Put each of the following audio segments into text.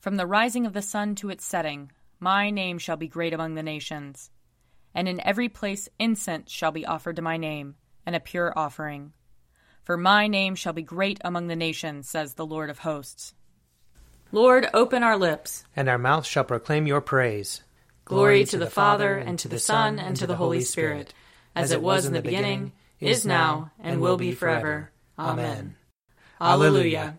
From the rising of the sun to its setting, my name shall be great among the nations. And in every place incense shall be offered to my name, and a pure offering. For my name shall be great among the nations, says the Lord of hosts. Lord, open our lips, and our mouth shall proclaim your praise. Glory to the Father, and to the Son, and to the Holy Spirit, as it was in the beginning, is now, and will be forever. Amen. Alleluia.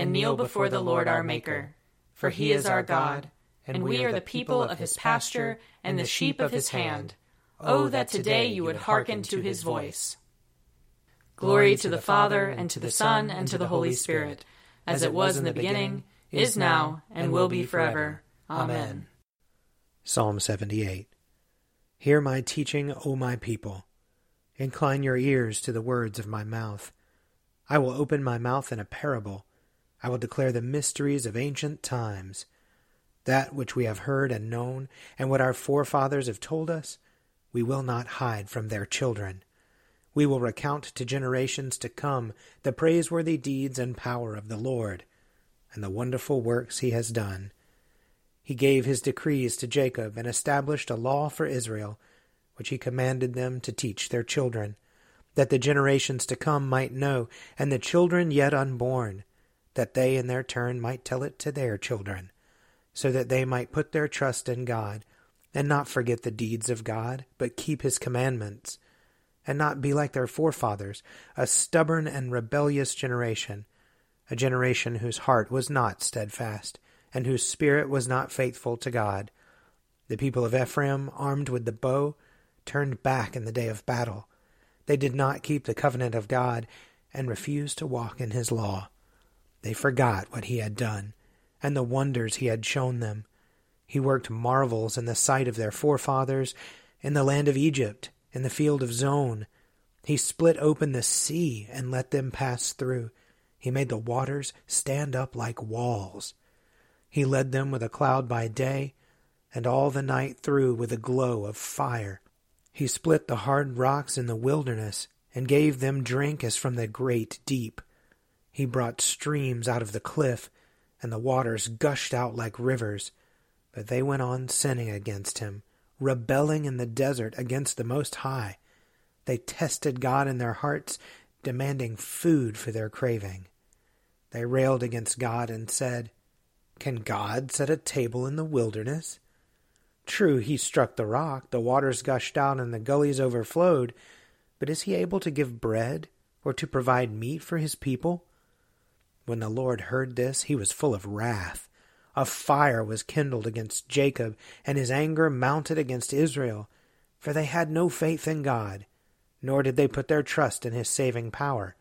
and kneel before the Lord our Maker. For he is our God, and we are the people of his pasture and the sheep of his hand. Oh, that today you would hearken to his voice. Glory to the Father, and to the Son, and to the Holy Spirit, as it was in the beginning, is now, and will be forever. Amen. Psalm 78 Hear my teaching, O my people. Incline your ears to the words of my mouth. I will open my mouth in a parable. I will declare the mysteries of ancient times. That which we have heard and known, and what our forefathers have told us, we will not hide from their children. We will recount to generations to come the praiseworthy deeds and power of the Lord, and the wonderful works he has done. He gave his decrees to Jacob and established a law for Israel, which he commanded them to teach their children, that the generations to come might know, and the children yet unborn, that they in their turn might tell it to their children, so that they might put their trust in God, and not forget the deeds of God, but keep his commandments, and not be like their forefathers, a stubborn and rebellious generation, a generation whose heart was not steadfast and whose spirit was not faithful to God. The people of Ephraim, armed with the bow, turned back in the day of battle. They did not keep the covenant of God and refused to walk in his law. They forgot what he had done and the wonders he had shown them. He worked marvels in the sight of their forefathers in the land of Egypt, in the field of Zoan. He split open the sea and let them pass through. He made the waters stand up like walls. He led them with a cloud by day, and all the night through with a glow of fire. He split the hard rocks in the wilderness, and gave them drink as from the great deep. He brought streams out of the cliff, and the waters gushed out like rivers. But they went on sinning against him, rebelling in the desert against the Most High. They tested God in their hearts, demanding food for their craving. They railed against God and said, can God set a table in the wilderness? True, he struck the rock, the waters gushed out, and the gullies overflowed, but is he able to give bread or to provide meat for his people? When the Lord heard this, he was full of wrath. A fire was kindled against Jacob, and his anger mounted against Israel, for they had no faith in God, nor did they put their trust in his saving power.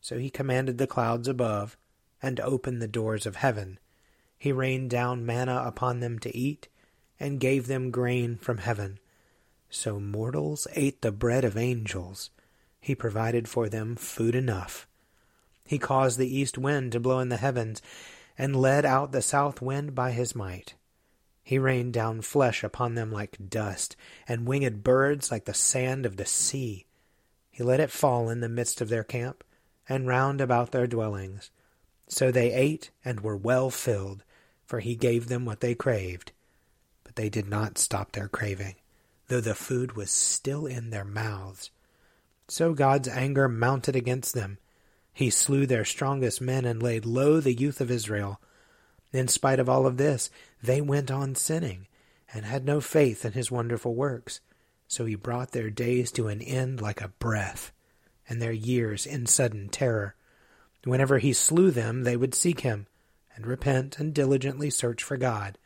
So he commanded the clouds above, and opened the doors of heaven he rained down manna upon them to eat, and gave them grain from heaven. So mortals ate the bread of angels. He provided for them food enough. He caused the east wind to blow in the heavens, and led out the south wind by his might. He rained down flesh upon them like dust, and winged birds like the sand of the sea. He let it fall in the midst of their camp, and round about their dwellings. So they ate and were well filled, for he gave them what they craved. But they did not stop their craving, though the food was still in their mouths. So God's anger mounted against them. He slew their strongest men and laid low the youth of Israel. In spite of all of this, they went on sinning and had no faith in his wonderful works. So he brought their days to an end like a breath, and their years in sudden terror. Whenever he slew them, they would seek him, and repent and diligently search for God,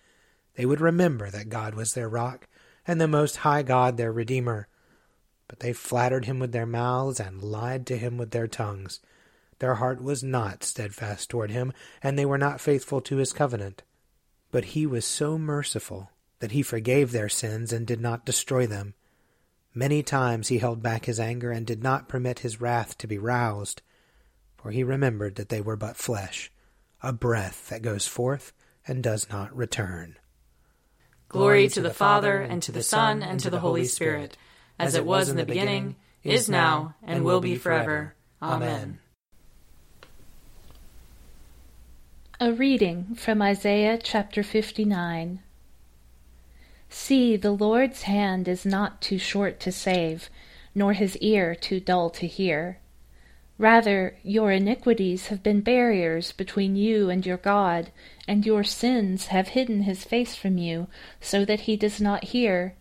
they would remember that God was their rock and the Most High God their Redeemer. But they flattered him with their mouths and lied to him with their tongues. Their heart was not steadfast toward him, and they were not faithful to his covenant. But he was so merciful that he forgave their sins and did not destroy them. Many times he held back his anger and did not permit his wrath to be roused, for he remembered that they were but flesh, a breath that goes forth and does not return. Glory to the Father, and to the Son, and to the Holy Spirit, as it was in the beginning, is now, and will be forever. Amen. A reading from Isaiah chapter 59. See, the Lord's hand is not too short to save, nor his ear too dull to hear. Rather, your iniquities have been barriers between you and your God, and your sins have hidden his face from you, so that he does not hear.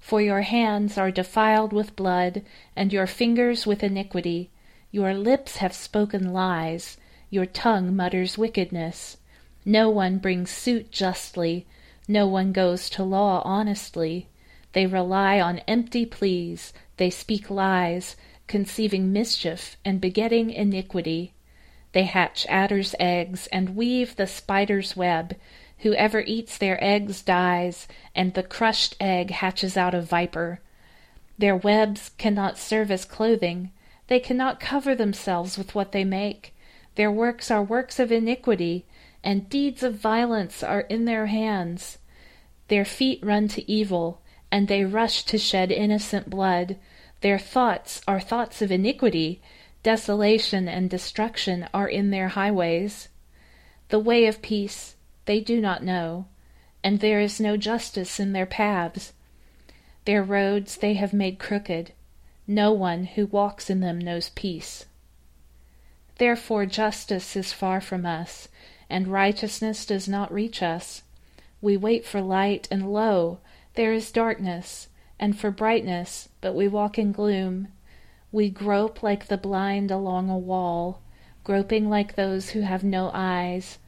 For your hands are defiled with blood, and your fingers with iniquity. Your lips have spoken lies, your tongue mutters wickedness. No one brings suit justly, no one goes to law honestly. They rely on empty pleas, they speak lies, conceiving mischief and begetting iniquity. They hatch adder's eggs and weave the spider's web. Whoever eats their eggs dies, and the crushed egg hatches out a viper. Their webs cannot serve as clothing. They cannot cover themselves with what they make. Their works are works of iniquity and deeds of violence are in their hands. Their feet run to evil, and they rush to shed innocent blood. Their thoughts are thoughts of iniquity, desolation and destruction are in their highways. The way of peace they do not know, and there is no justice in their paths. Their roads they have made crooked. No one who walks in them knows peace. Therefore justice is far from us, and righteousness does not reach us. We wait for light, and lo, there is darkness, and for brightness, but we walk in gloom. We grope like the blind along a wall, groping like those who have no eyes.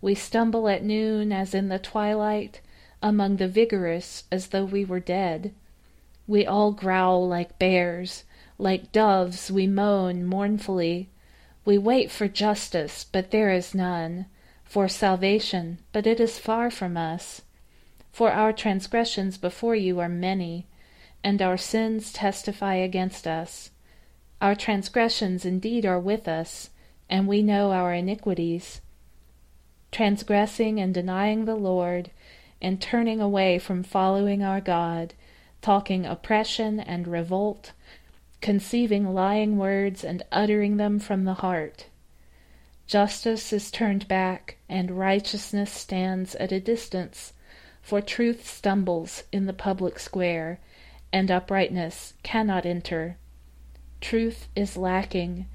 We stumble at noon as in the twilight, among the vigorous as though we were dead. We all growl like bears, like doves we moan mournfully. We wait for justice, but there is none for salvation, but it is far from us. For our transgressions before you are many, and our sins testify against us. Our transgressions indeed are with us, and we know our iniquities. Transgressing and denying the Lord, and turning away from following our God, talking oppression and revolt, conceiving lying words and uttering them from the heart. Justice is turned back, and righteousness stands at a distance, for truth stumbles in the public square, and uprightness cannot enter. Truth is lacking,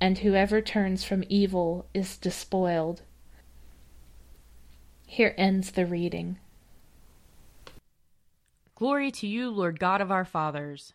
and whoever turns from evil is despoiled. Here ends the reading. Glory to you, Lord God of our fathers.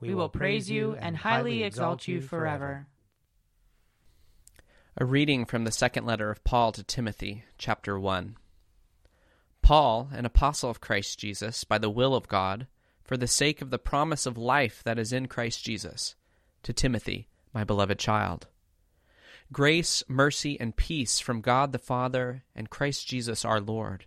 We will praise you and highly exalt you forever. A reading from the second letter of Paul to Timothy, chapter 1. Paul, an apostle of Christ Jesus, by the will of God, for the sake of the promise of life that is in Christ Jesus, to Timothy, my beloved child. Grace, mercy, and peace from God the Father and Christ Jesus our Lord.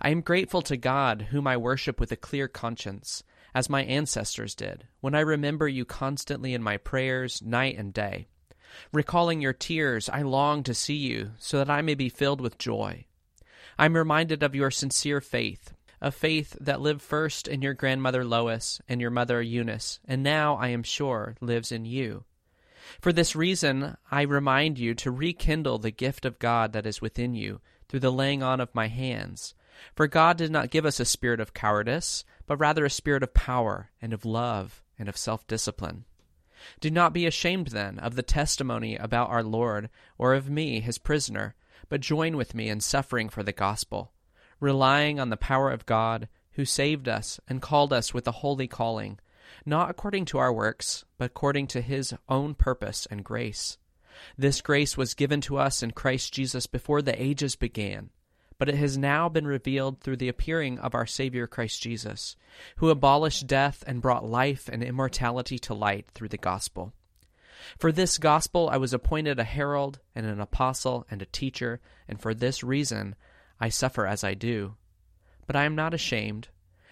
I am grateful to God, whom I worship with a clear conscience, as my ancestors did, when I remember you constantly in my prayers, night and day. Recalling your tears, I long to see you, so that I may be filled with joy. I am reminded of your sincere faith, a faith that lived first in your grandmother Lois and your mother Eunice, and now, I am sure, lives in you. For this reason, I remind you to rekindle the gift of God that is within you through the laying on of my hands. For God did not give us a spirit of cowardice, but rather a spirit of power and of love and of self discipline. Do not be ashamed, then, of the testimony about our Lord, or of me, his prisoner, but join with me in suffering for the gospel, relying on the power of God, who saved us and called us with a holy calling, not according to our works, but according to his own purpose and grace. This grace was given to us in Christ Jesus before the ages began, but it has now been revealed through the appearing of our Savior Christ Jesus, who abolished death and brought life and immortality to light through the gospel. For this gospel I was appointed a herald and an apostle and a teacher, and for this reason I suffer as I do. But I am not ashamed,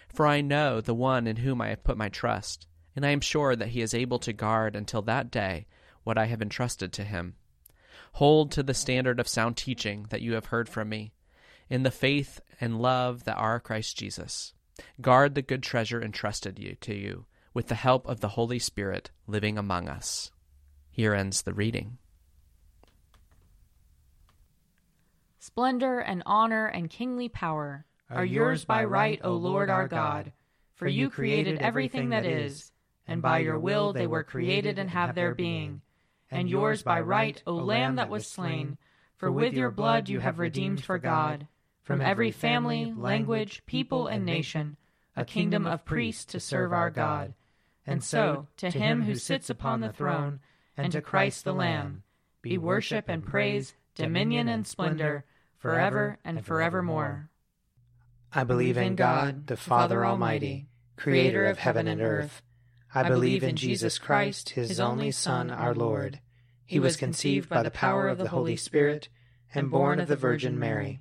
for I know the one in whom I have put my trust, and I am sure that he is able to guard until that day what I have entrusted to him. Hold to the standard of sound teaching that you have heard from me, in the faith and love that are Christ Jesus. Guard the good treasure entrusted you to you, with the help of the Holy Spirit living among us. Here ends the reading. Splendor and honor and kingly power are yours by right, O Lord our God, for you created everything that is, and by your will they were created and have their being. And yours by right, O Lamb that was slain, for with your blood you have redeemed for God, from every family, language, people, and nation, a kingdom of priests to serve our God. And so, to him who sits upon the throne, and to Christ the Lamb, be worship and praise, dominion and splendor, forever and forevermore. I believe in God, the Father Almighty, creator of heaven and earth. I believe in Jesus Christ, his only Son, our Lord. He was conceived by the power of the Holy Spirit and born of the Virgin Mary.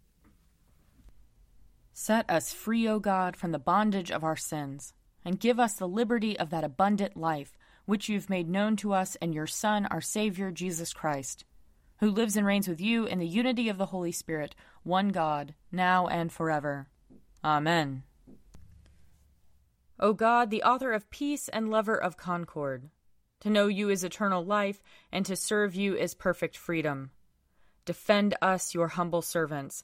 Set us free, O God, from the bondage of our sins, and give us the liberty of that abundant life which you've made known to us in your Son, our Savior, Jesus Christ, who lives and reigns with you in the unity of the Holy Spirit, one God, now and forever. Amen. O God, the author of peace and lover of concord, to know you is eternal life, and to serve you is perfect freedom. Defend us, your humble servants,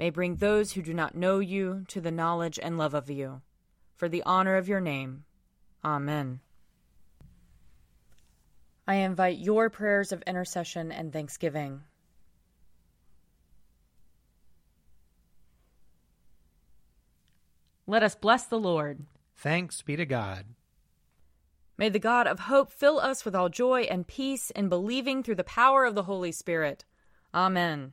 may bring those who do not know you to the knowledge and love of you. For the honor of your name. Amen. I invite your prayers of intercession and thanksgiving. Let us bless the Lord. Thanks be to God. May the God of hope fill us with all joy and peace in believing through the power of the Holy Spirit. Amen.